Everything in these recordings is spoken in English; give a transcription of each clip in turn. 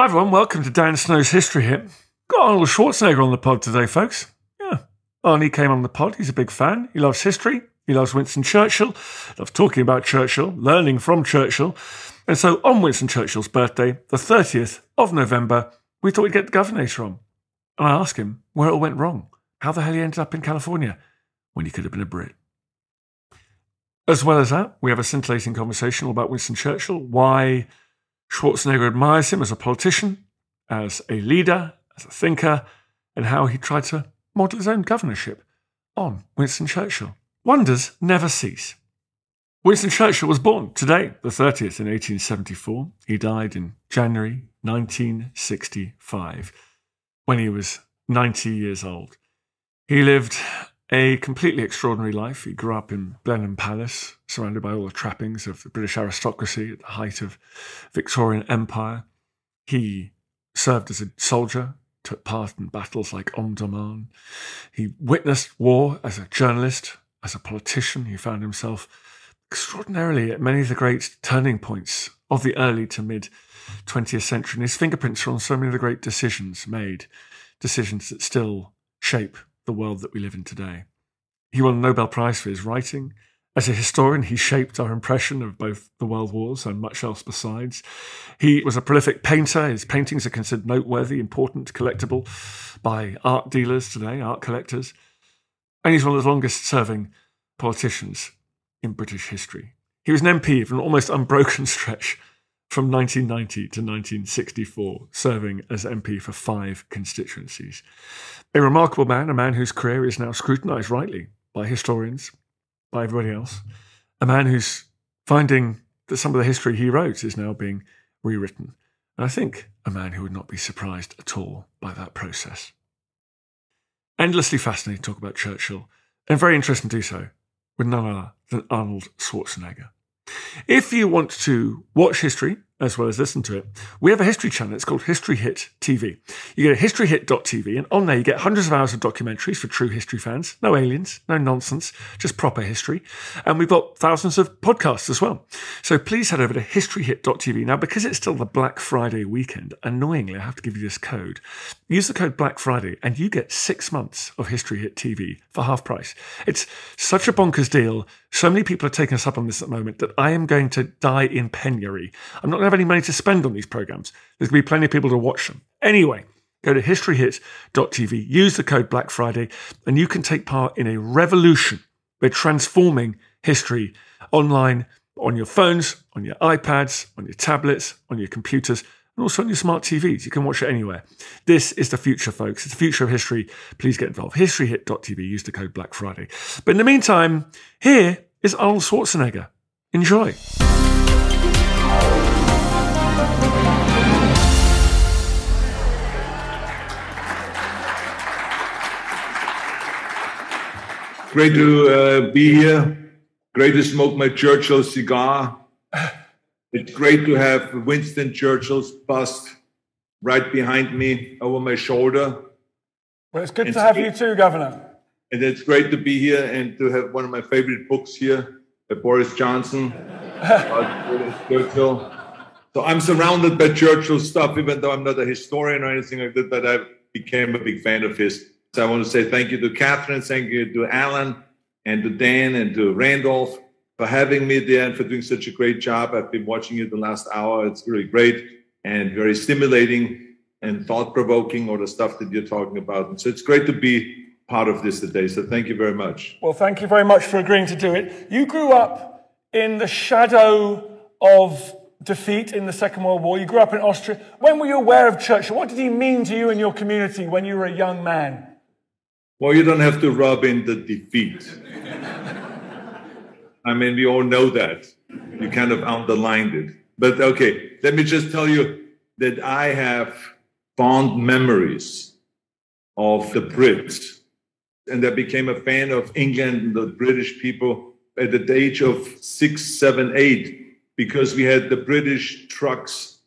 Hi everyone, welcome to Dan Snow's History Hit. Got Arnold Schwarzenegger on the pod today, folks. Yeah, Arnie came on the pod. He's a big fan. He loves history. He loves Winston Churchill. Loves talking about Churchill, learning from Churchill. And so on Winston Churchill's birthday, the 30th of November, we thought we'd get the Governator on. And I asked him where it all went wrong, how the hell he ended up in California when he could have been a Brit. As well as that, we have a scintillating conversation all about Winston Churchill, why Schwarzenegger admires him as a politician, as a leader, as a thinker, and how he tried to model his own governorship on Winston Churchill. Wonders never cease. Winston Churchill was born today, the 30th, in 1874. He died in January 1965 when he was 90 years old. He lived a completely extraordinary life. He grew up in Blenheim Palace, surrounded by all the trappings of the British aristocracy at the height of Victorian Empire. He served as a soldier, took part in battles like Omdurman. He witnessed war as a journalist, as a politician. He found himself extraordinarily at many of the great turning points of the early to mid 20th century. And his fingerprints are on so many of the great decisions made, decisions that still shape the world that we live in today. He won a Nobel Prize for his writing. As a historian, he shaped our impression of both the world wars and much else besides. He was a prolific painter. His paintings are considered noteworthy, important, collectible by art dealers today, art collectors. And he's one of the longest serving politicians in British history. He was an MP for an almost unbroken stretch from 1990 to 1964, serving as MP for five constituencies. A remarkable man, a man whose career is now scrutinised rightly by historians, by everybody else, a man who's finding that some of the history he wrote is now being rewritten. And I think a man who would not be surprised at all by that process. Endlessly fascinating to talk about Churchill, and very interesting to do so with none other than Arnold Schwarzenegger. If you want to watch history as well as listen to it, we have a history channel. It's called History Hit TV. You go to historyhit.tv, and on there you get hundreds of hours of documentaries for true history fans. No aliens, no nonsense, just proper history. And we've got thousands of podcasts as well. So please head over to historyhit.tv. Now, because it's still the Black Friday weekend, annoyingly, I have to give you this code. Use the code Black Friday, and you get six months of History Hit TV for half price. It's such a bonkers deal. So many people are taking us up on this at the moment that I am going to die in penury. I'm not going have any money to spend on these programs. There's going to be plenty of people to watch them. Anyway, go to historyhit.tv, use the code Black Friday, and you can take part in a revolution. We're transforming history online on your phones, on your iPads, on your tablets, on your computers, and also on your smart TVs. You can watch it anywhere. This is the future, folks. It's the future of history. Please get involved. Historyhit.tv, use the code Black Friday. But in the meantime, here is Arnold Schwarzenegger. Enjoy. Great to uh, be here. Great to smoke my Churchill cigar. It's great to have Winston Churchill's bust right behind me over my shoulder. Well, it's good It's to have you too, Governor. And it's great to be here and to have one of my favorite books here by Boris Johnson Churchill. So I'm surrounded by Churchill stuff, even though I'm not a historian or anything like that, but I became a big fan of his. So I want to say thank you to Catherine, thank you to Alan, and to Dan, and to Randolph for having me there and for doing such a great job. I've been watching you the last hour. It's really great and very stimulating and thought provoking, all the stuff that you're talking about. And so it's great to be part of this today. So thank you very much. Well, thank you very much for agreeing to do it. You grew up in the shadow of defeat in the Second World War. You grew up in Austria. When were you aware of Churchill? What did he mean to you and your community when you were a young man? Well, you don't have to rub in the defeat. I mean, we all know that. You kind of underlined it. But okay, let me just tell you that I have fond memories of the Brits. And I became a fan of England and the British people at the age of six, seven, eight, because we had the British trucks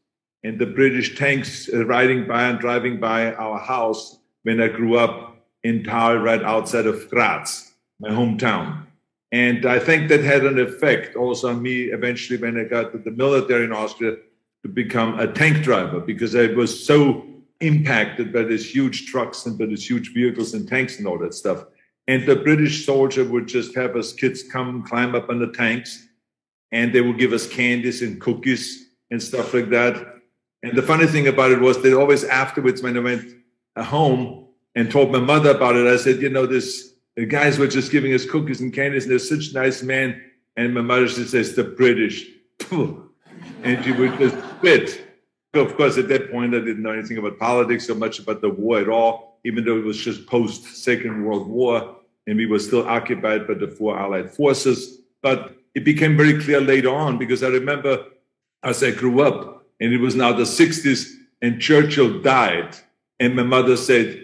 and the British tanks riding by and driving by our house when I grew up in Thal, right outside of Graz, my hometown. And I think that had an effect also on me eventually when I got to the military in Austria to become a tank driver because I was so impacted by these huge trucks and by these huge vehicles and tanks and all that stuff. And the British soldier would just have us kids come climb up on the tanks and they would give us candies and cookies and stuff like that. And the funny thing about it was that always afterwards, when I went uh, home and told my mother about it, I said, you know, this the guys were just giving us cookies and candies, and they're such nice men. And my mother just says, the British. And she would just spit. Of course, at that point, I didn't know anything about politics so much about the war at all, even though it was just post Second World War and we were still occupied by the four Allied forces. But it became very clear later on because I remember as I grew up, and it was now the 60s, and Churchill died. And my mother said,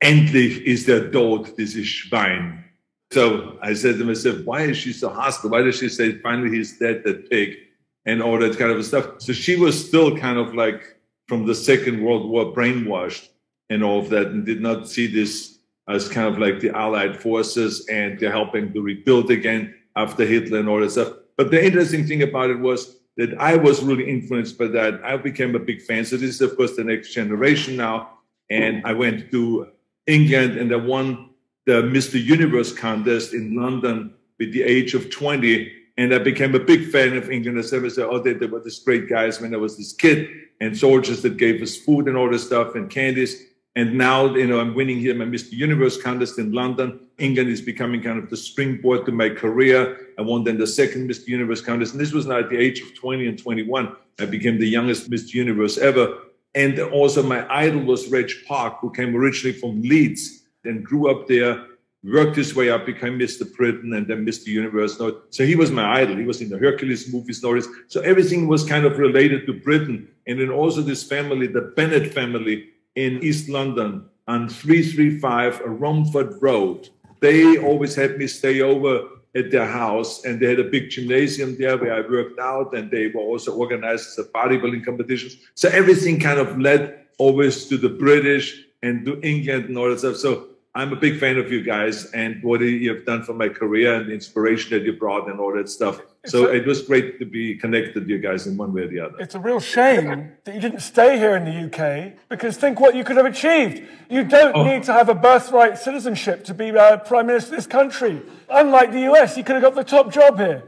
Endlich ist er tot, dieses Schwein. So I said to myself, why is she so hostile? Why does she say, finally he's dead, that pig, and all that kind of stuff? So she was still kind of like from the Second World War brainwashed and all of that, and did not see this as kind of like the Allied forces and they're helping to rebuild again after Hitler and all that stuff. But the interesting thing about it was that I was really influenced by that. I became a big fan. So this is, of course, the next generation now. And I went to England and I won the Mr. Universe contest in London with the age of 20. And I became a big fan of England. I said, oh, they, they were these great guys when I was this kid and soldiers that gave us food and all this stuff and candies. And now, you know, I'm winning here my Mr. Universe contest in London. England is becoming kind of the springboard to my career. I won then the second Mr. Universe contest. And this was now at the age of 20 and 21. I became the youngest Mr. Universe ever. And also my idol was Reg Park, who came originally from Leeds and grew up there, worked his way up, became Mr. Britain and then Mr. Universe. So he was my idol. He was in the Hercules movie stories. So everything was kind of related to Britain. And then also this family, the Bennett family, in East London on 335 Romford Road. They always had me stay over at their house, and they had a big gymnasium there where I worked out, and they were also organized bodybuilding competitions. So everything kind of led always to the British and to England and all that stuff. So I'm a big fan of you guys and what you have done for my career and the inspiration that you brought and all that stuff. It's so a, it was great to be connected to you guys in one way or the other. It's a real shame that you didn't stay here in the UK because think what you could have achieved. You don't oh. need to have a birthright citizenship to be uh, prime minister of this country. Unlike the US, you could have got the top job here.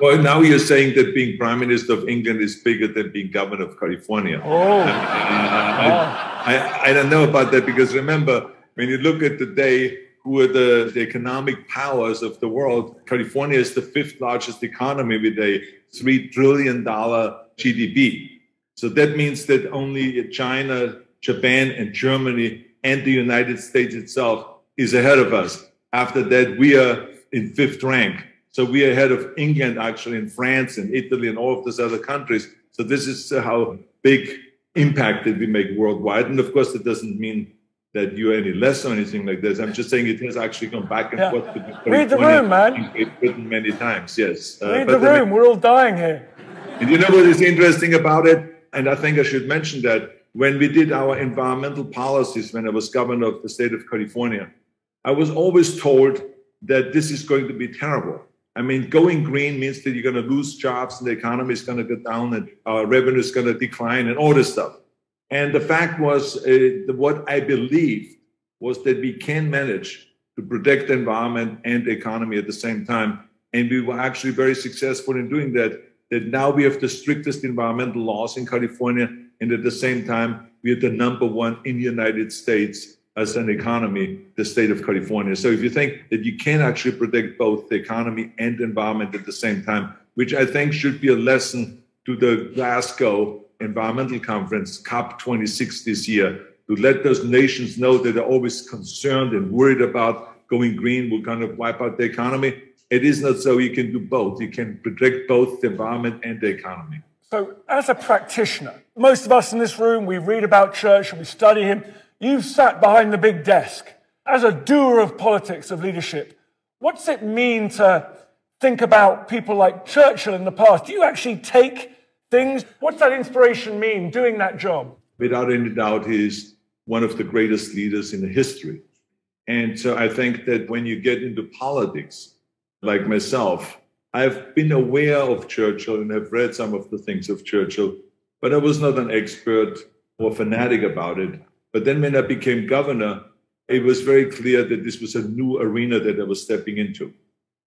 Well, now you're saying that being prime minister of England is bigger than being governor of California. Oh. Uh, I, I, I don't know about that because remember, when you look at today who are the, the economic powers of the world, California is the fifth largest economy with a $3 trillion GDP. So that means that only China, Japan, and Germany and the United States itself is ahead of us. After that, we are in fifth rank. So we are ahead of England, actually, and France and Italy and all of those other countries. So this is how big impact that we make worldwide. And of course, it doesn't mean that you're any less or anything like this. I'm just saying it has actually gone back and yeah. forth. To Read the room, man. Written many times, yes. Uh, Read the room. We're all dying here. And you know what is interesting about it? And I think I should mention that when we did our environmental policies, when I was governor of the state of California, I was always told that this is going to be terrible. I mean, going green means that you're going to lose jobs and the economy is going to go down and our revenue is going to decline and all this stuff. And the fact was, uh, what I believed was that we can manage to protect the environment and the economy at the same time. And we were actually very successful in doing that. That now we have the strictest environmental laws in California, and at the same time, we are the number one in the United States as an economy, the state of California. So if you think that you can actually protect both the economy and environment at the same time, which I think should be a lesson to the Glasgow environmental conference, COP26 this year, to let those nations know that they're always concerned and worried about going green will kind of wipe out the economy. It is not so. You can do both. You can protect both the environment and the economy. So, as a practitioner, most of us in this room, we read about Churchill, we study him. You've sat behind the big desk. As a doer of politics, of leadership, what's it mean to think about people like Churchill in the past? Do you actually take things? What's that inspiration mean doing that job? Without any doubt, he's one of the greatest leaders in history. And so I think that when you get into politics, like myself, I've been aware of Churchill and have read some of the things of Churchill, but I was not an expert or fanatic about it. But then when I became governor, it was very clear that this was a new arena that I was stepping into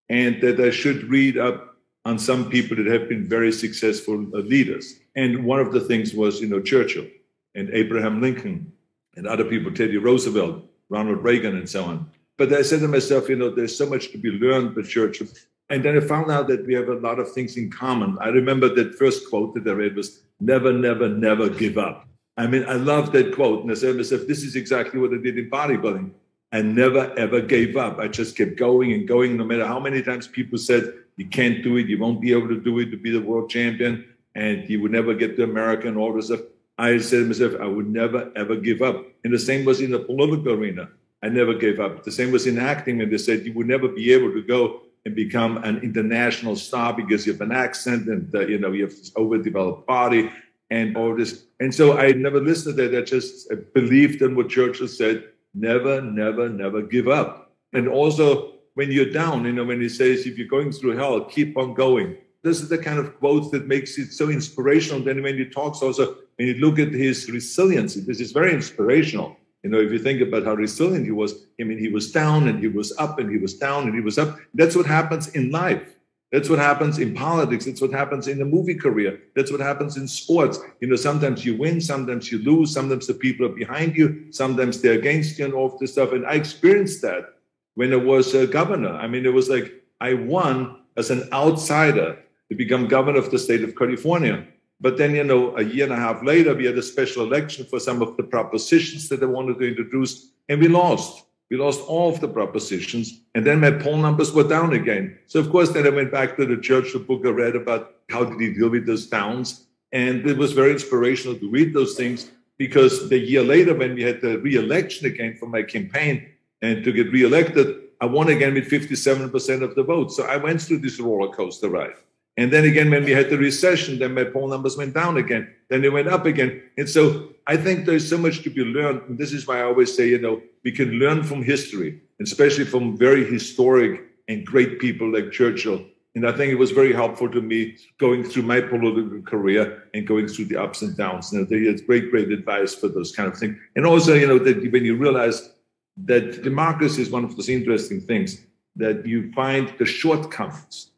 and that I should read up on some people that have been very successful uh, leaders. And one of the things was, you know, Churchill and Abraham Lincoln and other people, Teddy Roosevelt, Ronald Reagan, and so on. But I said to myself, you know, there's so much to be learned by Churchill. And then I found out that we have a lot of things in common. I remember that first quote that I read was never, never, never give up. I mean, I love that quote. And I said to myself, this is exactly what I did in bodybuilding. I never, ever gave up. I just kept going and going, no matter how many times people said, you can't do it, you won't be able to do it to be the world champion, and you would never get to America and all this stuff. I said to myself, I would never, ever give up. And the same was in the political arena. I never gave up. The same was in acting, and they said you would never be able to go and become an international star because you have an accent and uh, you know you have this overdeveloped body and all this. And so I never listened to that. I just believed in what Churchill said: never, never, never give up. And also, when you're down, you know, when he says, "If you're going through hell, keep on going." This is the kind of quotes that makes it so inspirational. Then when he talks, also when you look at his resiliency, this is very inspirational you know, if you think about how resilient he was, I mean, he was down and he was up and he was down and he was up. That's what happens in life. That's what happens in politics. That's what happens in a movie career. That's what happens in sports. You know, sometimes you win, sometimes you lose, sometimes the people are behind you, sometimes they're against you, and all of this stuff. And I experienced that when I was a governor. I mean, it was like I won as an outsider to become governor of the state of California. But then, you know, a year and a half later, we had a special election for some of the propositions that I wanted to introduce, and we lost. We lost all of the propositions, and then my poll numbers were down again. So, of course, then I went back to the Churchill book I read about how did he deal with those downs, and it was very inspirational to read those things because the year later, when we had the re-election again for my campaign and to get re-elected, I won again with 57% of the vote. So I went through this roller coaster ride. And then again, when we had the recession, then my poll numbers went down again. Then they went up again. And so I think there's so much to be learned. And this is why I always say, you know, we can learn from history, especially from very historic and great people like Churchill. And I think it was very helpful to me going through my political career and going through the ups and downs. You know, they had great, great advice for those kind of things. And also, you know, that when you realize that democracy is one of those interesting things that you find the shortcomings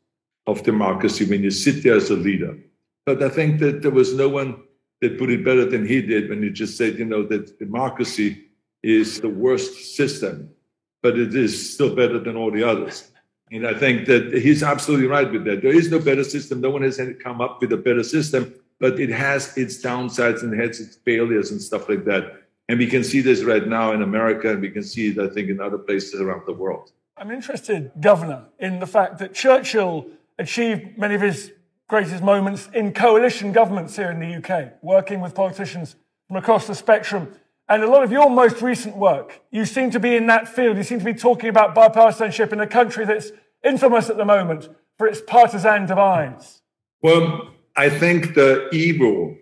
of democracy when you sit there as a leader. But I think that there was no one that put it better than he did when he just said, you know, that democracy is the worst system, but it is still better than all the others. And I think that he's absolutely right with that. There is no better system. No one has come up with a better system, but it has its downsides and has its failures and stuff like that. And we can see this right now in America, and we can see it, I think, in other places around the world. I'm interested, Governor, in the fact that Churchill achieved many of his greatest moments in coalition governments here in the UK, working with politicians from across the spectrum. And a lot of your most recent work, you seem to be in that field. You seem to be talking about bipartisanship in a country that's infamous at the moment for its partisan divides. Well, I think the evil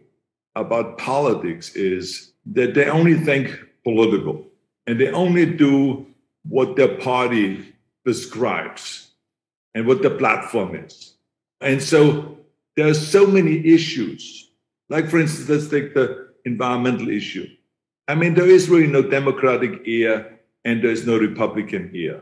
about politics is that they only think political and they only do what their party prescribes and what the platform is. And so there are so many issues. Like, for instance, let's take the environmental issue. I mean, there is really no Democratic air and there's no Republican air.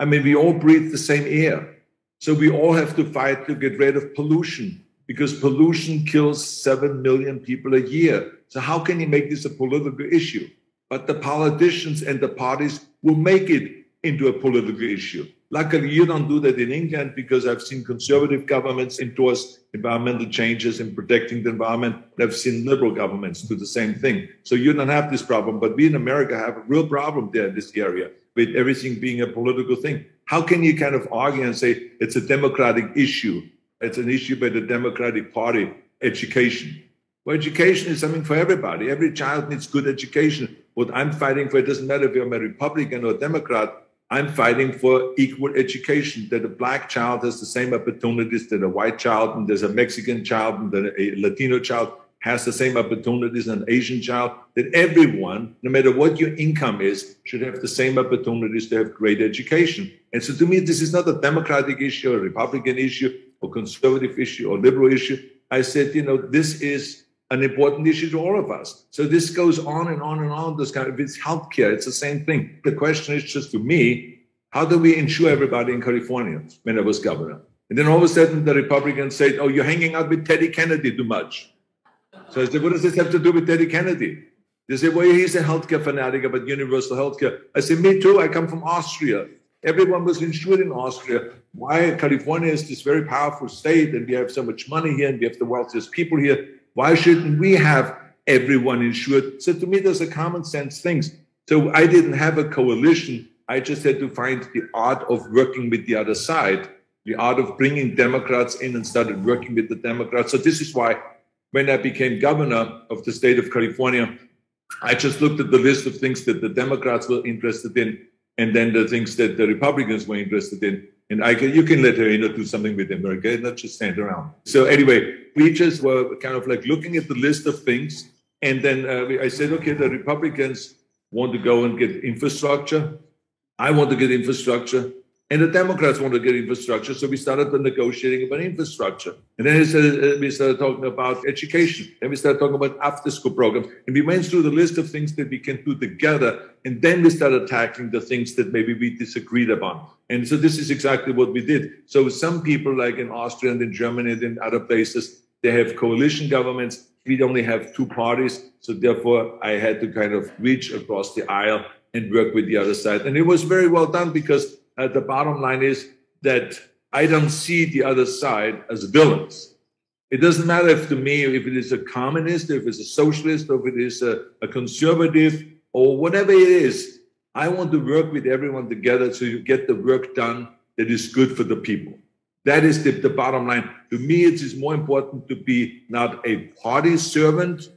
I mean, we all breathe the same air. So we all have to fight to get rid of pollution because pollution kills 7 million people a year. So, how can you make this a political issue? But the politicians and the parties will make it into a political issue Luckily, you don't do that in England because I've seen conservative governments endorse environmental changes in protecting the environment. I've seen liberal governments do the same thing. So you don't have this problem. But we in America have a real problem there in this area with everything being a political thing. How can you kind of argue and say it's a democratic issue? It's an issue by the Democratic Party, education. Well, education is something for everybody. Every child needs good education. What I'm fighting for, it doesn't matter if I'm a Republican or a Democrat, I'm fighting for equal education, that a black child has the same opportunities that a white child, and there's a Mexican child, and that a Latino child has the same opportunities an Asian child, that everyone, no matter what your income is, should have the same opportunities to have great education. And so to me, this is not a Democratic issue, a Republican issue, or conservative issue, or liberal issue. I said, you know, this is an important issue to all of us. So this goes on and on and on. This kind of it's healthcare. It's the same thing. The question is just to me, how do we insure everybody in California when I was governor? And then all of a sudden the Republicans said, Oh, you're hanging out with Teddy Kennedy too much. So I said, What does this have to do with Teddy Kennedy? They say, Well, he's a healthcare fanatic about universal healthcare. I said, Me too. I come from Austria. Everyone was insured in Austria. Why California is this very powerful state and we have so much money here and we have the wealthiest people here why shouldn't we have everyone insured? So to me, there's a common sense things. So I didn't have a coalition. I just had to find the art of working with the other side, the art of bringing Democrats in and started working with the Democrats. So this is why when I became governor of the state of California, I just looked at the list of things that the Democrats were interested in and then the things that the Republicans were interested in. And I can, you can let her you know, do something with them, okay? Not just stand around. So anyway, we just were kind of like looking at the list of things. And then uh, I said, okay, the Republicans want to go and get infrastructure. I want to get infrastructure. And the Democrats want to get infrastructure. So we started negotiating about infrastructure. And then uh, we started talking about education. And we started talking about after school programs. And we went through the list of things that we can do together. And then we started tackling the things that maybe we disagreed upon. And so this is exactly what we did. So some people, like in Austria and in Germany and in other places, they have coalition governments. We only have two parties. So therefore, I had to kind of reach across the aisle and work with the other side. And it was very well done because uh, the bottom line is that I don't see the other side as villains. It doesn't matter if to me if it is a communist, if it's a socialist, or if it is a, a conservative, or whatever it is. I want to work with everyone together so you get the work done that is good for the people. That is the, the bottom line. To me, it is more important to be not a party servant,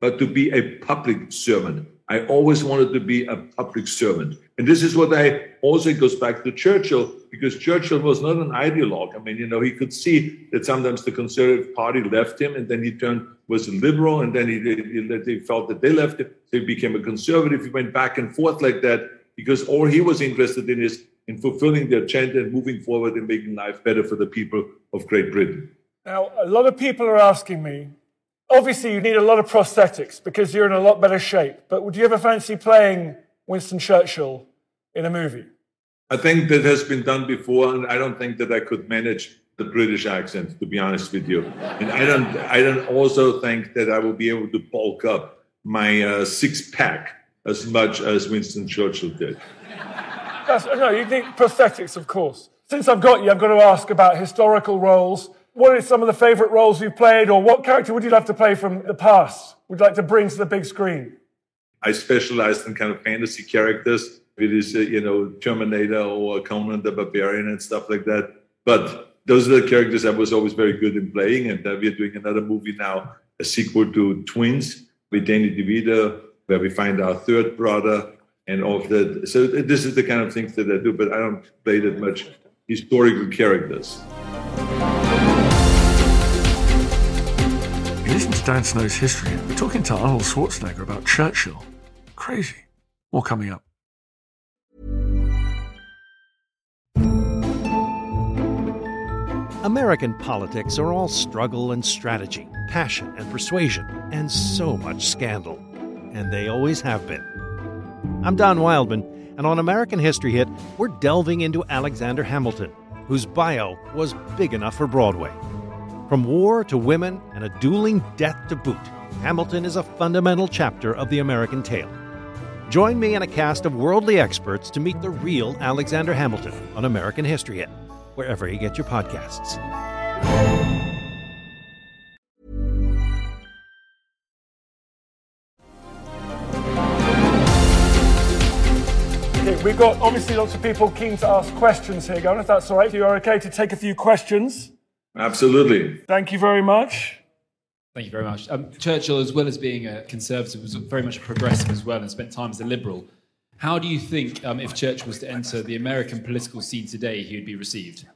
but to be a public servant. I always wanted to be a public servant. And this is what I also goes back to Churchill, because Churchill was not an ideologue. I mean, you know, he could see that sometimes the Conservative Party left him, and then he turned was a liberal, and then he, he, he felt that they left him, so he became a conservative. He went back and forth like that because all he was interested in is in fulfilling the agenda and moving forward and making life better for the people of Great Britain. Now, a lot of people are asking me Obviously, you need a lot of prosthetics because you're in a lot better shape. But would you ever fancy playing Winston Churchill in a movie? I think that has been done before, and I don't think that I could manage the British accent, to be honest with you. And I don't, I don't also think that I will be able to bulk up my uh, six pack as much as Winston Churchill did. That's, no, you need prosthetics, of course. Since I've got you, I've got to ask about historical roles what are some of the favorite roles you've played, or what character would you love to play from the past? Would you like to bring to the big screen? I specialized in kind of fantasy characters. It is, uh, you know, Terminator or Conan the Barbarian and stuff like that. But those are the characters I was always very good in playing. And uh, we're doing another movie now, a sequel to Twins with Danny DeVito, where we find our third brother and all of that. So this is the kind of things that I do, but I don't play that much historical characters. listen to Dan Snow's history, we're talking to Arnold Schwarzenegger about Churchill. Crazy. More coming up. American politics are all struggle and strategy, passion and persuasion, and so much scandal. And they always have been. I'm Don Wildman, and on American History Hit, we're delving into Alexander Hamilton, whose bio was big enough for Broadway. From war to women and a dueling death to boot, Hamilton is a fundamental chapter of the American tale. Join me and a cast of worldly experts to meet the real Alexander Hamilton on American History Hit, wherever you get your podcasts. Okay, we've got obviously lots of people keen to ask questions here, Governor. If that's all right, if you're okay to take a few questions. Absolutely. Thank you very much. Thank you very much. Um, Churchill, as well as being a conservative, was very much a progressive as well and spent time as a liberal. How do you think, um, if Church was to enter the American political scene today, he would be received?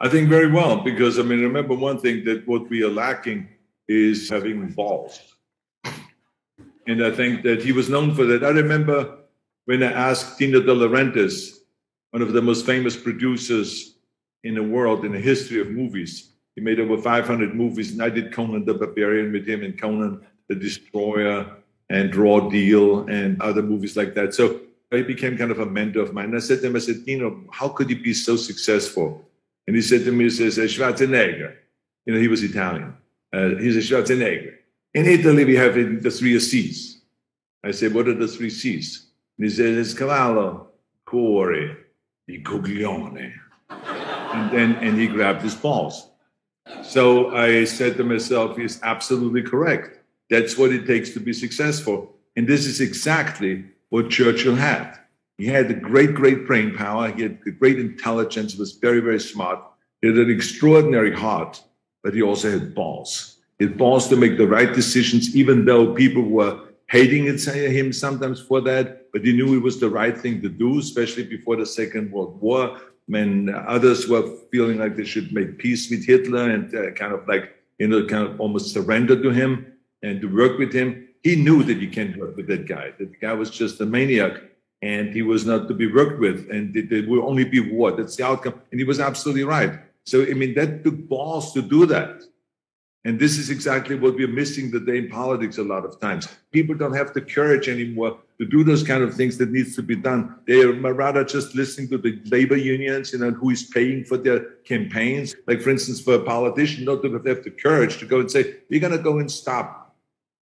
I think very well, because I mean, remember one thing that what we are lacking is having balls. And I think that he was known for that. I remember when I asked Dino De Laurentiis, one of the most famous producers in the world in the history of movies. He made over 500 movies, and I did Conan the Barbarian with him, and Conan the Destroyer, and Raw Deal, and other movies like that. So he became kind of a mentor of mine. And I said to him, I said, Dino, how could he be so successful? And he said to me, he says, Schwarzenegger. You know, he was Italian. Uh, he's a Schwarzenegger. In Italy, we have the three C's. I said, what are the three C's? And he says, it's cavallo, cuore, i coglione. And then, and he grabbed his balls. So I said to myself, he's absolutely correct. That's what it takes to be successful. And this is exactly what Churchill had. He had a great, great brain power. He had great intelligence. Was very, very smart. He had an extraordinary heart, but he also had balls. He had balls to make the right decisions, even though people were hating him sometimes for that. But he knew it was the right thing to do, especially before the Second World War when others were feeling like they should make peace with Hitler and uh, kind of like, you know, kind of almost surrender to him and to work with him. He knew that you can't work with that guy. That guy was just a maniac and he was not to be worked with. And there will only be war. That's the outcome. And he was absolutely right. So, I mean, that took balls to do that. And this is exactly what we're missing today in politics a lot of times. People don't have the courage anymore to do those kind of things that needs to be done. They are rather just listening to the labor unions, you know, who is paying for their campaigns. Like, for instance, for a politician, not to have the courage to go and say, we're going to go and stop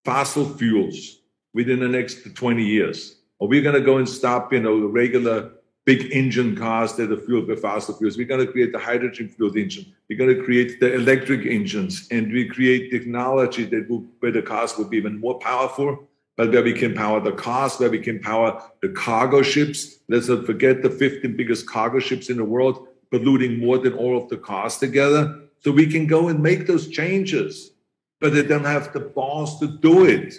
fossil fuels within the next 20 years. Are we're going to go and stop, you know, the regular big engine cars that are fueled by fossil fuels. We're going to create the hydrogen fueled engine. We're going to create the electric engines, and we create technology that will, where the cars will be even more powerful, but where we can power the cars, where we can power the cargo ships. Let's not forget the 15 biggest cargo ships in the world, polluting more than all of the cars together. So we can go and make those changes, but they don't have the balls to do it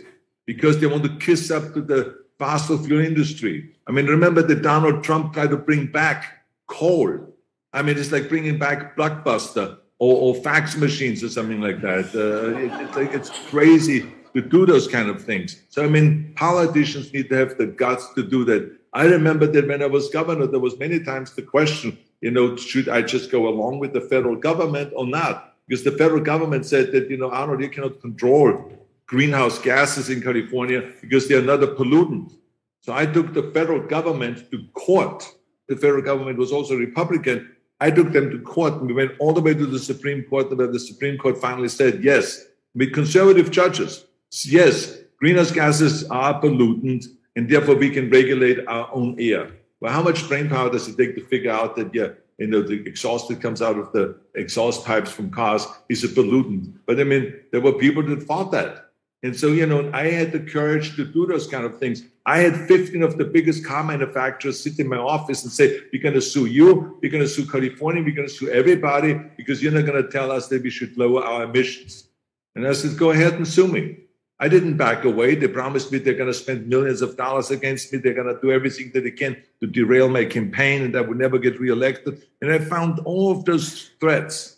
because they want to kiss up to the fossil fuel industry. I mean, remember that Donald Trump tried to bring back coal. I mean, it's like bringing back Blockbuster or, or fax machines or something like that. Uh, it, it's like it's crazy to do those kind of things. So I mean, politicians need to have the guts to do that. I remember that when I was governor, there was many times the question, you know, should I just go along with the federal government or not? Because the federal government said that, you know, Arnold, you cannot control greenhouse gases in California because they are not a pollutant. So I took the federal government to court. The federal government was also Republican. I took them to court and we went all the way to the Supreme Court where the Supreme Court finally said, yes, with conservative judges, yes, greenhouse gases are pollutant and therefore we can regulate our own air. Well, how much brain power does it take to figure out that, yeah, you know, the exhaust that comes out of the exhaust pipes from cars is a pollutant? But I mean, there were people that fought that. And so, you know, I had the courage to do those kind of things. I had 15 of the biggest car manufacturers sit in my office and say, We're going to sue you, we're going to sue California, we're going to sue everybody because you're not going to tell us that we should lower our emissions. And I said, Go ahead and sue me. I didn't back away. They promised me they're going to spend millions of dollars against me. They're going to do everything that they can to derail my campaign and I would never get reelected. And I found all of those threats.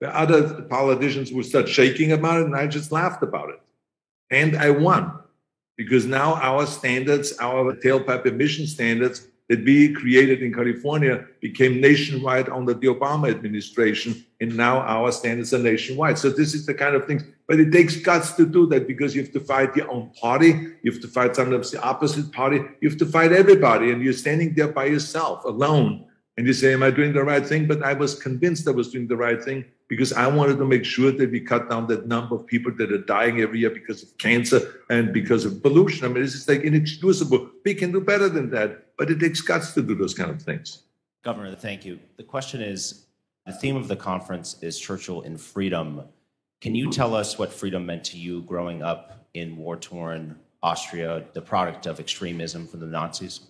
The other politicians would start shaking about it, and I just laughed about it. And I won because now our standards, our tailpipe emission standards that we created in California became nationwide under the Obama administration. And now our standards are nationwide. So this is the kind of things, but it takes guts to do that because you have to fight your own party. You have to fight sometimes the opposite party. You have to fight everybody. And you're standing there by yourself, alone. And you say, Am I doing the right thing? But I was convinced I was doing the right thing because I wanted to make sure that we cut down that number of people that are dying every year because of cancer and because of pollution. I mean, this is like inexcusable. We can do better than that, but it takes guts to do those kind of things. Governor, thank you. The question is the theme of the conference is Churchill in freedom. Can you tell us what freedom meant to you growing up in war torn Austria, the product of extremism from the Nazis?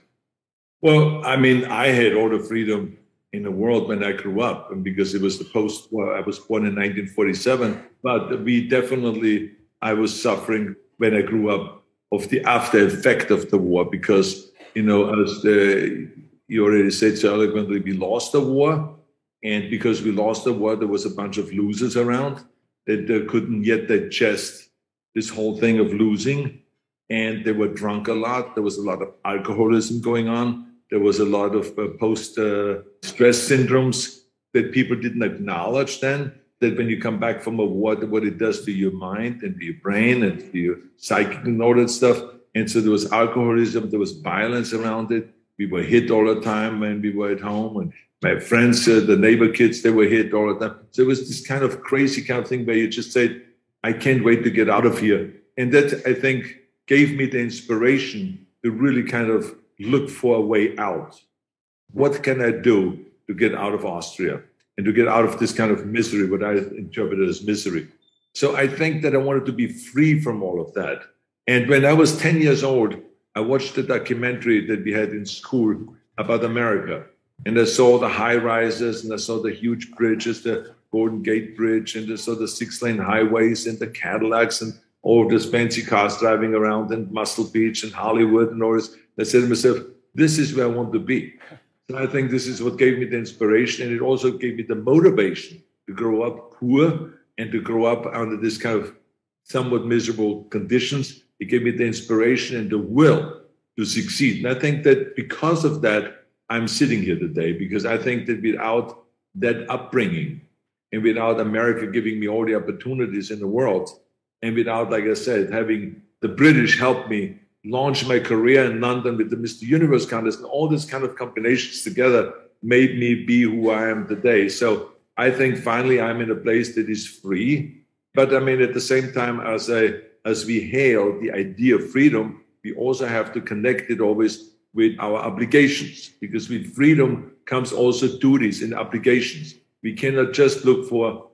Well, I mean, I had all the freedom in the world when I grew up, and because it was the post war, I was born in 1947. But we definitely, I was suffering when I grew up of the after effect of the war because, you know, as the, you already said so eloquently, we lost the war. And because we lost the war, there was a bunch of losers around that couldn't yet digest this whole thing of losing. And they were drunk a lot. There was a lot of alcoholism going on there was a lot of uh, post uh, stress syndromes that people didn't acknowledge then. That when you come back from a war, what it does to your mind and to your brain and to your psychic and all that stuff. And so there was alcoholism, there was violence around it. We were hit all the time when we were at home. And my friends, uh, the neighbor kids, they were hit all the time. So it was this kind of crazy kind of thing where you just said, I can't wait to get out of here. And that, I think, gave me the inspiration to really kind of look for a way out. What can I do to get out of Austria and to get out of this kind of misery, what I interpreted as misery? So I think that I wanted to be free from all of that. And when I was 10 years old, I watched a documentary that we had in school about America. And I saw the high rises and I saw the huge bridges, the Golden Gate Bridge, and I saw the six lane highways and the Cadillacs and Oh, all these fancy cars driving around in Muscle Beach and Hollywood and all this. I said to myself, this is where I want to be. So I think this is what gave me the inspiration. And it also gave me the motivation to grow up poor and to grow up under this kind of somewhat miserable conditions. It gave me the inspiration and the will to succeed. And I think that because of that, I'm sitting here today because I think that without that upbringing and without America giving me all the opportunities in the world, and without, like I said, having the British help me launch my career in London with the Mr. Universe contest, and all these kind of combinations together made me be who I am today. So I think finally I'm in a place that is free. But I mean, at the same time, as I as we hail the idea of freedom, we also have to connect it always with our obligations, because with freedom comes also duties and obligations. We cannot just look for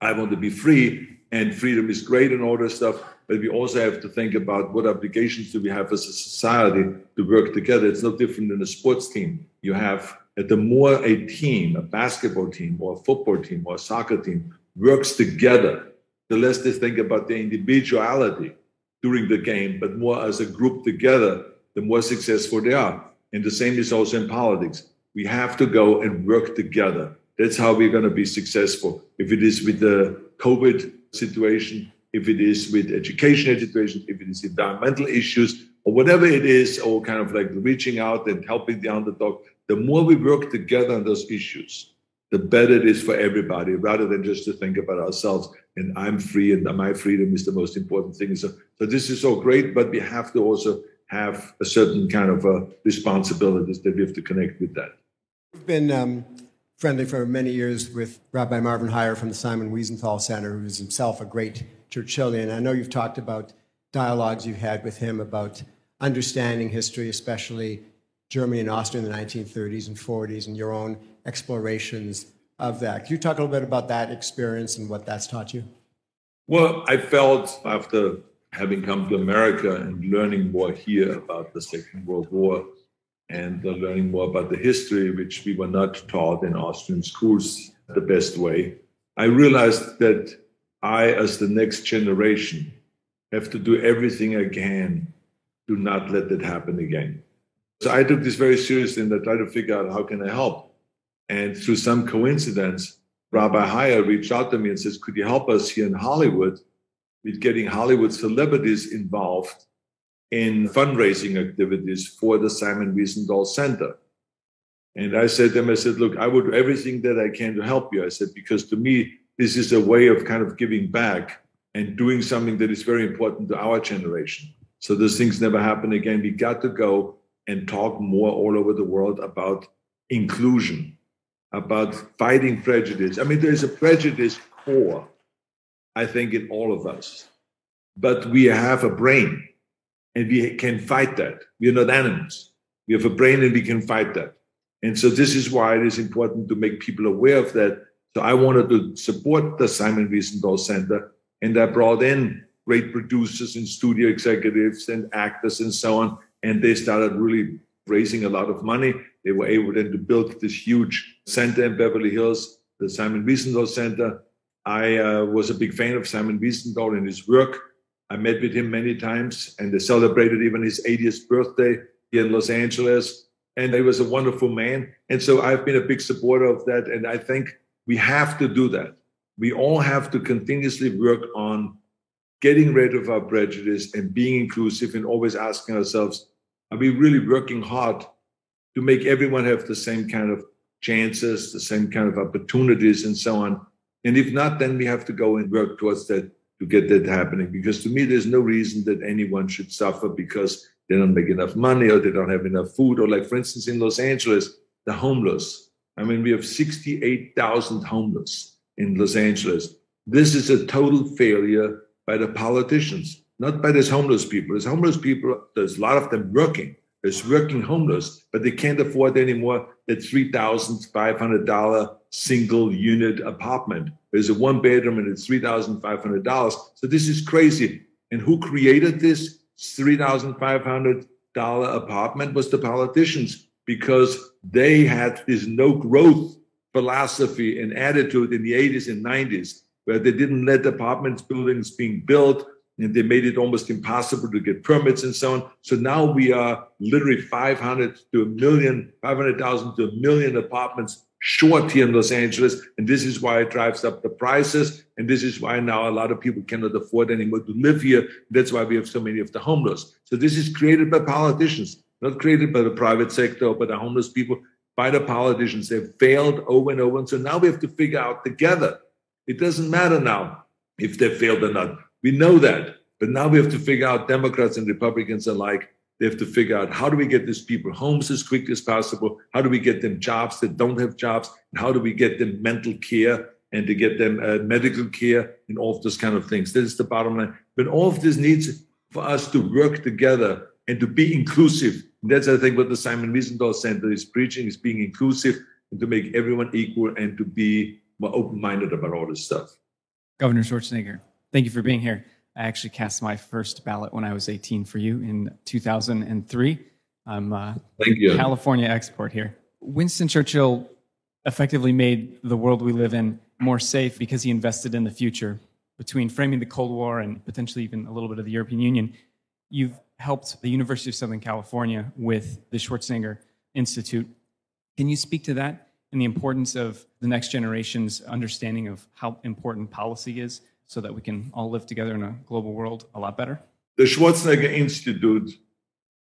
I want to be free and freedom is great and all that stuff but we also have to think about what obligations do we have as a society to work together. It's no different than a sports team. You have that the more a team, a basketball team or a football team or a soccer team works together, the less they think about their individuality during the game, but more as a group together, the more successful they are. And the same is also in politics. We have to go and work together. That's how we're going to be successful. If it is with the COVID situation, if it is with educational situation, if it is environmental issues, or whatever it is, or kind of like reaching out and helping the underdog, the more we work together on those issues, the better it is for everybody, rather than just to think about ourselves and I'm free and my freedom is the most important thing. So, so this is all great, but we have to also have a certain kind of uh, responsibilities that we have to connect with that. We've been um, friendly for many years with Rabbi Marvin Hier from the Simon Wiesenthal Center, who is himself a great Churchillian. I know you've talked about dialogues you've had with him about understanding history, especially Germany and Austria in the 1930s and 40s, and your own explorations of that. Can you talk a little bit about that experience and what that's taught you? Well, I felt after having come to America and learning more here about the Second World War and learning more about the history, which we were not taught in Austrian schools the best way, I realized that I, as the next generation, have to do everything I can to not let that happen again. So I took this very seriously and I tried to figure out how can I help. And through some coincidence, Rabbi Hier reached out to me and says, Could you help us here in Hollywood with getting Hollywood celebrities involved in fundraising activities for the Simon Wiesenthal Center? And I said to him, I said, Look, I will do everything that I can to help you. I said, Because to me, this is a way of kind of giving back and doing something that is very important to our generation. So those things never happen again. We got to go and talk more all over the world about inclusion, about fighting prejudice. I mean, there's a prejudice core, I think, in all of us. But we have a brain and we can fight that. We are not animals. We have a brain and we can fight that. And so this is why it is important to make people aware of that. So I wanted to support the Simon Wiesenthal Center, and I brought in great producers and studio executives and actors and so on. And they started really raising a lot of money. They were able then to build this huge center in Beverly Hills, the Simon Wiesenthal Center. I uh, was a big fan of Simon Wiesenthal and his work. I met with him many times, and they celebrated even his 80th birthday here in Los Angeles. And he was a wonderful man. And so I've been a big supporter of that. And I think we have to do that. We all have to continuously work on getting rid of our prejudice and being inclusive and always asking ourselves, are we really working hard to make everyone have the same kind of chances, the same kind of opportunities, and so on? And if not, then we have to go and work towards that to get that happening. Because to me, there's no reason that anyone should suffer because they don't make enough money or they don't have enough food. Or, like, for instance, in Los Angeles, the homeless. I mean, we have 68,000 homeless in Los Angeles. This is a total failure by the politicians, not by these homeless people. These homeless people, there's a lot of them working. There's working homeless, but they can't afford anymore that $3,500 single unit apartment. There's a one bedroom and it's $3,500. So this is crazy. And who created this? $3,500 apartment was the politicians because they had this no growth philosophy and attitude in the 80s and 90s where they didn't let apartments buildings being built and they made it almost impossible to get permits and so on. So now we are literally 500 to a million, 500,000 to a million apartments short here in Los Angeles. And this is why it drives up the prices. And this is why now a lot of people cannot afford anymore to live here. That's why we have so many of the homeless. So this is created by politicians, not created by the private sector or by the homeless people, by the politicians. They've failed over and over. And so now we have to figure out together. It doesn't matter now if they failed or not. We know that. But now we have to figure out Democrats and Republicans alike they have to figure out how do we get these people homes as quickly as possible? How do we get them jobs that don't have jobs? And how do we get them mental care and to get them uh, medical care and all of those kind of things? This is the bottom line. But all of this needs for us to work together and to be inclusive. And that's, I think, what the Simon Wiesenthal Center is preaching, is being inclusive and to make everyone equal and to be more open-minded about all this stuff. Governor Schwarzenegger, thank you for being here. I actually cast my first ballot when I was 18 for you in 2003. I'm a Thank you. California export here. Winston Churchill effectively made the world we live in more safe because he invested in the future. Between framing the Cold War and potentially even a little bit of the European Union, you've helped the University of Southern California with the Schwarzenegger Institute. Can you speak to that and the importance of the next generation's understanding of how important policy is so that we can all live together in a global world a lot better? The Schwarzenegger Institute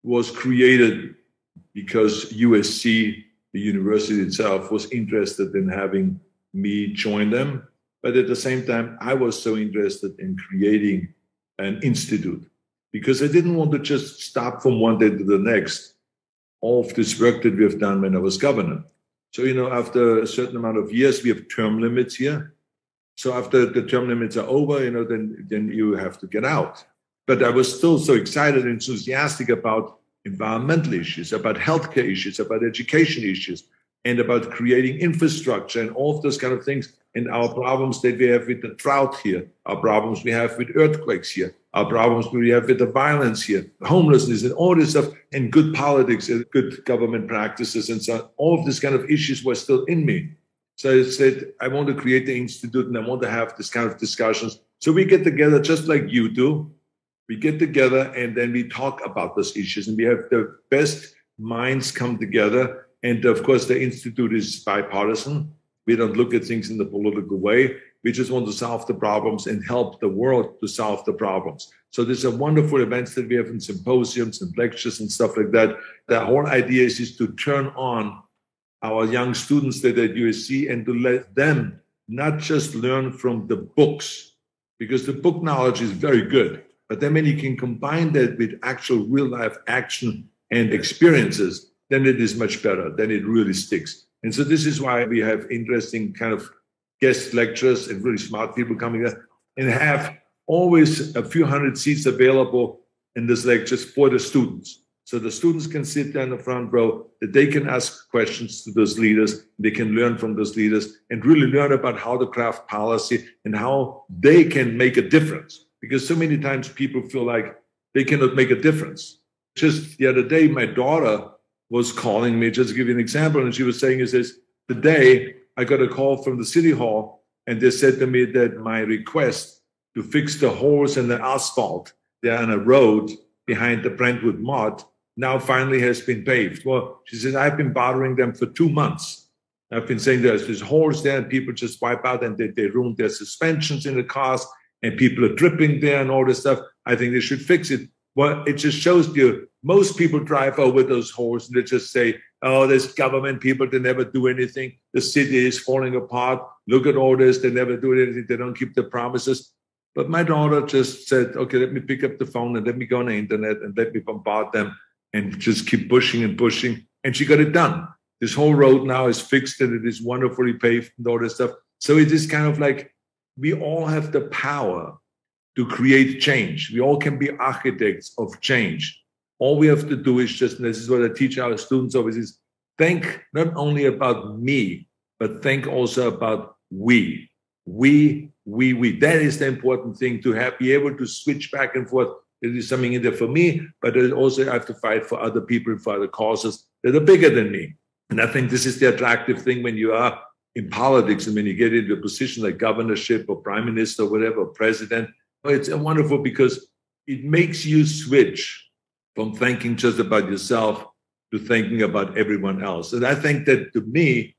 was created because USC, the university itself, was interested in having me join them. But at the same time, I was so interested in creating an institute because I didn't want to just stop from one day to the next all of this work that we have done when I was governor. So, you know, after a certain amount of years, we have term limits here. So after the term limits are over, you know, then then you have to get out. But I was still so excited and enthusiastic about environmental issues, about healthcare issues, about education issues, and about creating infrastructure and all of those kind of things. And our problems that we have with the drought here, our problems we have with earthquakes here, our problems we have with the violence here, homelessness, and all this stuff, and good politics and good government practices, and so on. All of these kind of issues were still in me. So I said, I want to create the institute and I want to have this kind of discussions. So we get together just like you do. We get together and then we talk about those issues and we have the best minds come together. And of course, the institute is bipartisan. We don't look at things in the political way. We just want to solve the problems and help the world to solve the problems. So there's a wonderful events that we have in symposiums and lectures and stuff like that. The whole idea is, is to turn on our young students that at USC and to let them not just learn from the books, because the book knowledge is very good. But then when you can combine that with actual real life action and experiences, then it is much better. Then it really sticks. And so this is why we have interesting kind of guest lectures and really smart people coming there and have always a few hundred seats available in these lectures for the students. So the students can sit there in the front row, that they can ask questions to those leaders, they can learn from those leaders and really learn about how to craft policy and how they can make a difference. Because so many times people feel like they cannot make a difference. Just the other day, my daughter was calling me, just to give you an example, and she was saying, "Is this today I got a call from the city hall, and they said to me that my request to fix the holes in the asphalt there on a road behind the Brentwood Mart now finally has been paved. Well, she says, I've been bothering them for two months. I've been saying there's this holes there and people just wipe out and they, they ruin their suspensions in the cars and people are dripping there and all this stuff. I think they should fix it. Well, it just shows you most people drive over those holes and they just say, oh, there's government people, they never do anything. The city is falling apart. Look at all this. They never do anything. They don't keep their promises. But my daughter just said, okay, let me pick up the phone and let me go on the internet and let me bombard them and just keep pushing and pushing. And she got it done. This whole road now is fixed and it is wonderfully paved and all this stuff. So it is kind of like we all have the power to create change. We all can be architects of change. All we have to do is just, this is what I teach our students always is think not only about me, but think also about we. We, we, we. That is the important thing to have, be able to switch back and forth. There is something in there for me, but also I have to fight for other people, for other causes that are bigger than me. And I think this is the attractive thing when you are in politics and when you get into a position like governorship or prime minister or whatever, president. It's wonderful because it makes you switch from thinking just about yourself to thinking about everyone else. And I think that to me,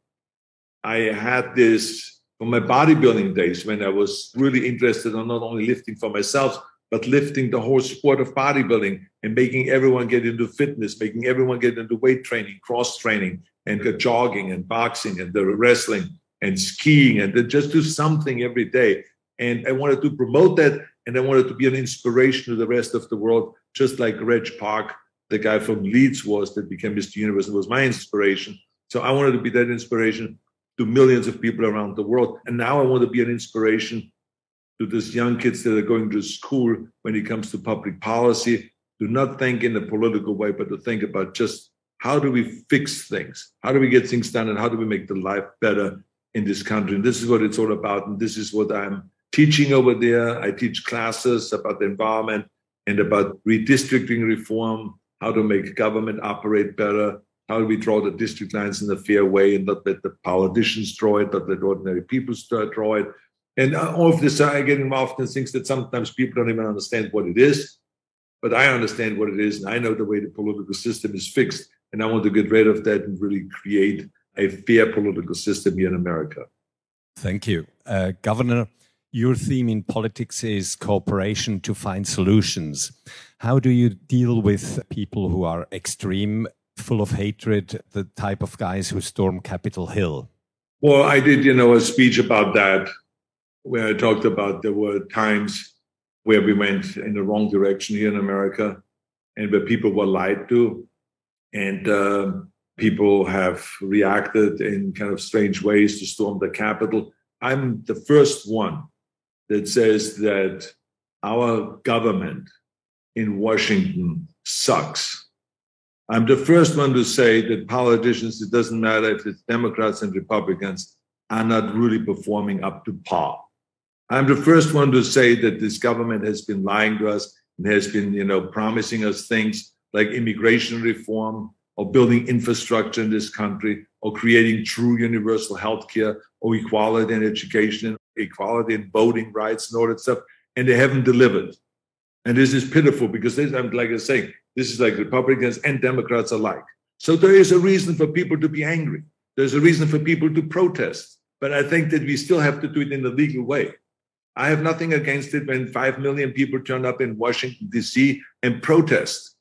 I had this from my bodybuilding days when I was really interested in not only lifting for myself, but lifting the whole sport of bodybuilding and making everyone get into fitness, making everyone get into weight training, cross training, and mm-hmm. jogging and boxing and the wrestling and skiing and just do something every day. And I wanted to promote that and I wanted to be an inspiration to the rest of the world, just like Reg Park, the guy from Leeds was that became Mr. Universe and was my inspiration. So I wanted to be that inspiration to millions of people around the world. And now I want to be an inspiration to these young kids that are going to school when it comes to public policy. Do not think in a political way, but to think about just how do we fix things? How do we get things done? And how do we make the life better in this country? And this is what it's all about. And this is what I'm teaching over there. I teach classes about the environment and about redistricting reform, how to make government operate better, how do we draw the district lines in a fair way and not let the politicians draw it, not let ordinary people draw it. And all of this, I get involved in things that sometimes people don't even understand what it is. But I understand what it is, and I know the way the political system is fixed. And I want to get rid of that and really create a fair political system here in America. Thank you. Uh, Governor, your theme in politics is cooperation to find solutions. How do you deal with people who are extreme, full of hatred, the type of guys who storm Capitol Hill? Well, I did, you know, a speech about that where I talked about there were times where we went in the wrong direction here in America and where people were lied to and uh, people have reacted in kind of strange ways to storm the Capitol. I'm the first one that says that our government in Washington sucks. I'm the first one to say that politicians, it doesn't matter if it's Democrats and Republicans, are not really performing up to par. I'm the first one to say that this government has been lying to us and has been, you know, promising us things like immigration reform or building infrastructure in this country or creating true universal health care or equality in education equality in voting rights and all that stuff. And they haven't delivered. And this is pitiful because this, I'm like I was saying, this is like Republicans and Democrats alike. So there is a reason for people to be angry. There's a reason for people to protest. But I think that we still have to do it in a legal way. I have nothing against it when 5 million people turn up in Washington, D.C. and protest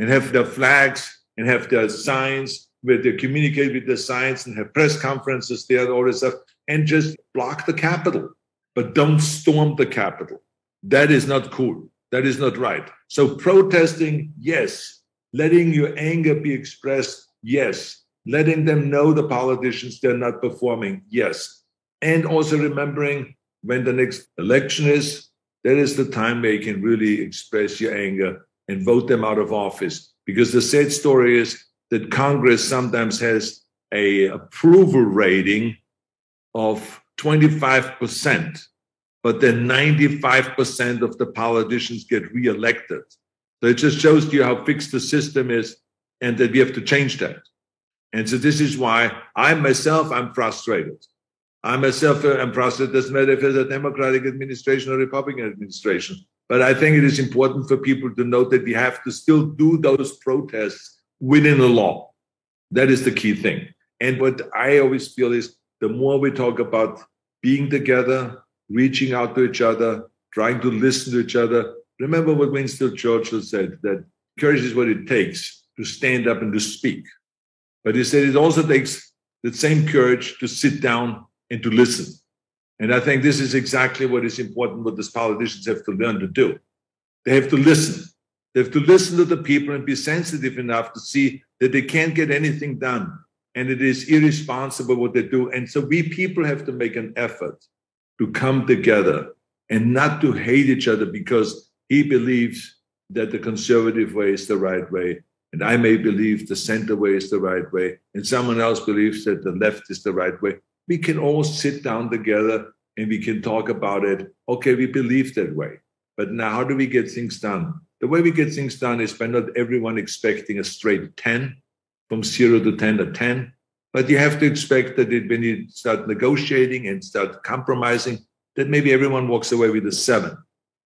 and have their flags and have their signs where they communicate with the signs and have press conferences there and all this stuff and just block the Capitol. But don't storm the Capitol. That is not cool. That is not right. So protesting, yes. Letting your anger be expressed, Yes. Letting them know the politicians they're not performing. Yes. And also remembering when the next election is, that is the time where you can really express your anger and vote them out of office. Because the sad story is that Congress sometimes has a approval rating of 25%, but then 95% of the politicians get reelected. So it just shows you how fixed the system is and that we have to change that. And so this is why I myself, I'm frustrated. I myself am frustrated. Doesn't matter if it's a Democratic administration or Republican administration. But I think it is important for people to note that we have to still do those protests within the law. That is the key thing. And what I always feel is the more we talk about being together, reaching out to each other, trying to listen to each other. Remember what Winston Churchill said that courage is what it takes to stand up and to speak. But he said it also takes the same courage to sit down and to listen. And I think this is exactly what is important, what these politicians have to learn to do. They have to listen. They have to listen to the people and be sensitive enough to see that they can't get anything done and it is irresponsible what they do. And so we people have to make an effort to come together and not to hate each other because he believes that the conservative way is the right way. And I may believe the center way is the right way. And someone else believes that the left is the right way. We can all sit down together and we can talk about it. Okay, we believe that way. But now, how do we get things done? The way we get things done is by not everyone expecting a straight 10 from zero to 10 to 10. But you have to expect that it, when you start negotiating and start compromising, that maybe everyone walks away with a seven.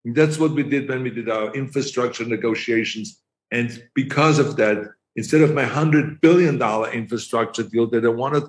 And that's what we did when we did our infrastructure negotiations. And because of that, instead of my $100 billion infrastructure deal that I wanted,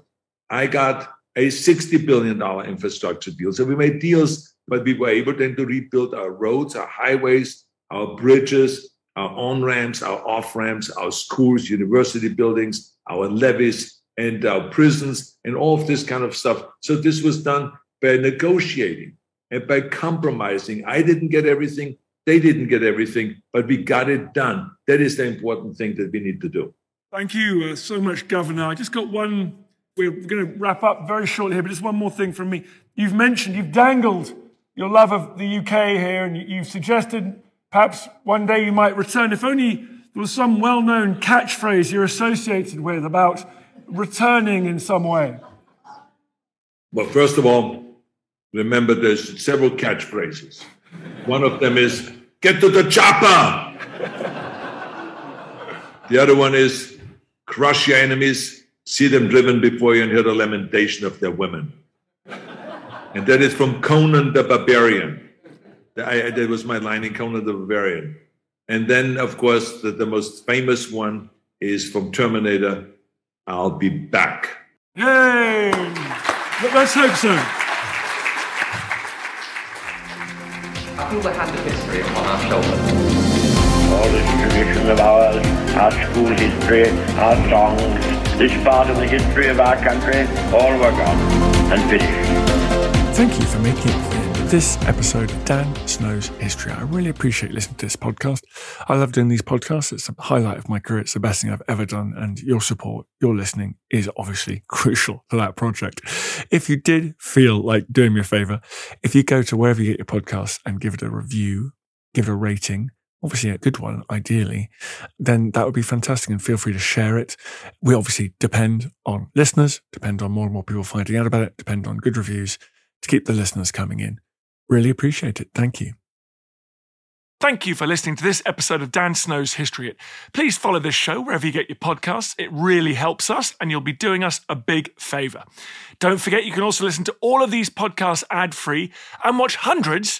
I got a $60 billion infrastructure deal. So we made deals, but we were able then to rebuild our roads, our highways, our bridges, our on ramps, our off ramps, our schools, university buildings, our levees, and our prisons, and all of this kind of stuff. So this was done by negotiating and by compromising. I didn't get everything, they didn't get everything, but we got it done. That is the important thing that we need to do. Thank you uh, so much, Governor. I just got one. We're going to wrap up very shortly here, but just one more thing from me. You've mentioned, you've dangled your love of the UK here, and you've suggested Perhaps one day you might return. If only there was some well known catchphrase you're associated with about returning in some way. Well, first of all, remember there's several catchphrases. One of them is, get to the chopper. the other one is, crush your enemies, see them driven before you, and hear the lamentation of their women. And that is from Conan the Barbarian. I, that was my line in Conan the Barbarian. And then, of course, the, the most famous one is from Terminator I'll be back. Yay! Let's hope so. I feel the hand of history upon our shoulders. All this tradition of ours, our school history, our songs, this part of the history of our country, all were gone and finished. Thank you for making it this episode of Dan Snow's History. I really appreciate listening to this podcast. I love doing these podcasts. It's a highlight of my career. It's the best thing I've ever done. And your support, your listening is obviously crucial to that project. If you did feel like doing me a favor, if you go to wherever you get your podcasts and give it a review, give it a rating, obviously a good one, ideally, then that would be fantastic. And feel free to share it. We obviously depend on listeners, depend on more and more people finding out about it, depend on good reviews to keep the listeners coming in. Really appreciate it. Thank you. Thank you for listening to this episode of Dan Snow's History Hit. Please follow this show wherever you get your podcasts. It really helps us, and you'll be doing us a big favor. Don't forget, you can also listen to all of these podcasts ad free and watch hundreds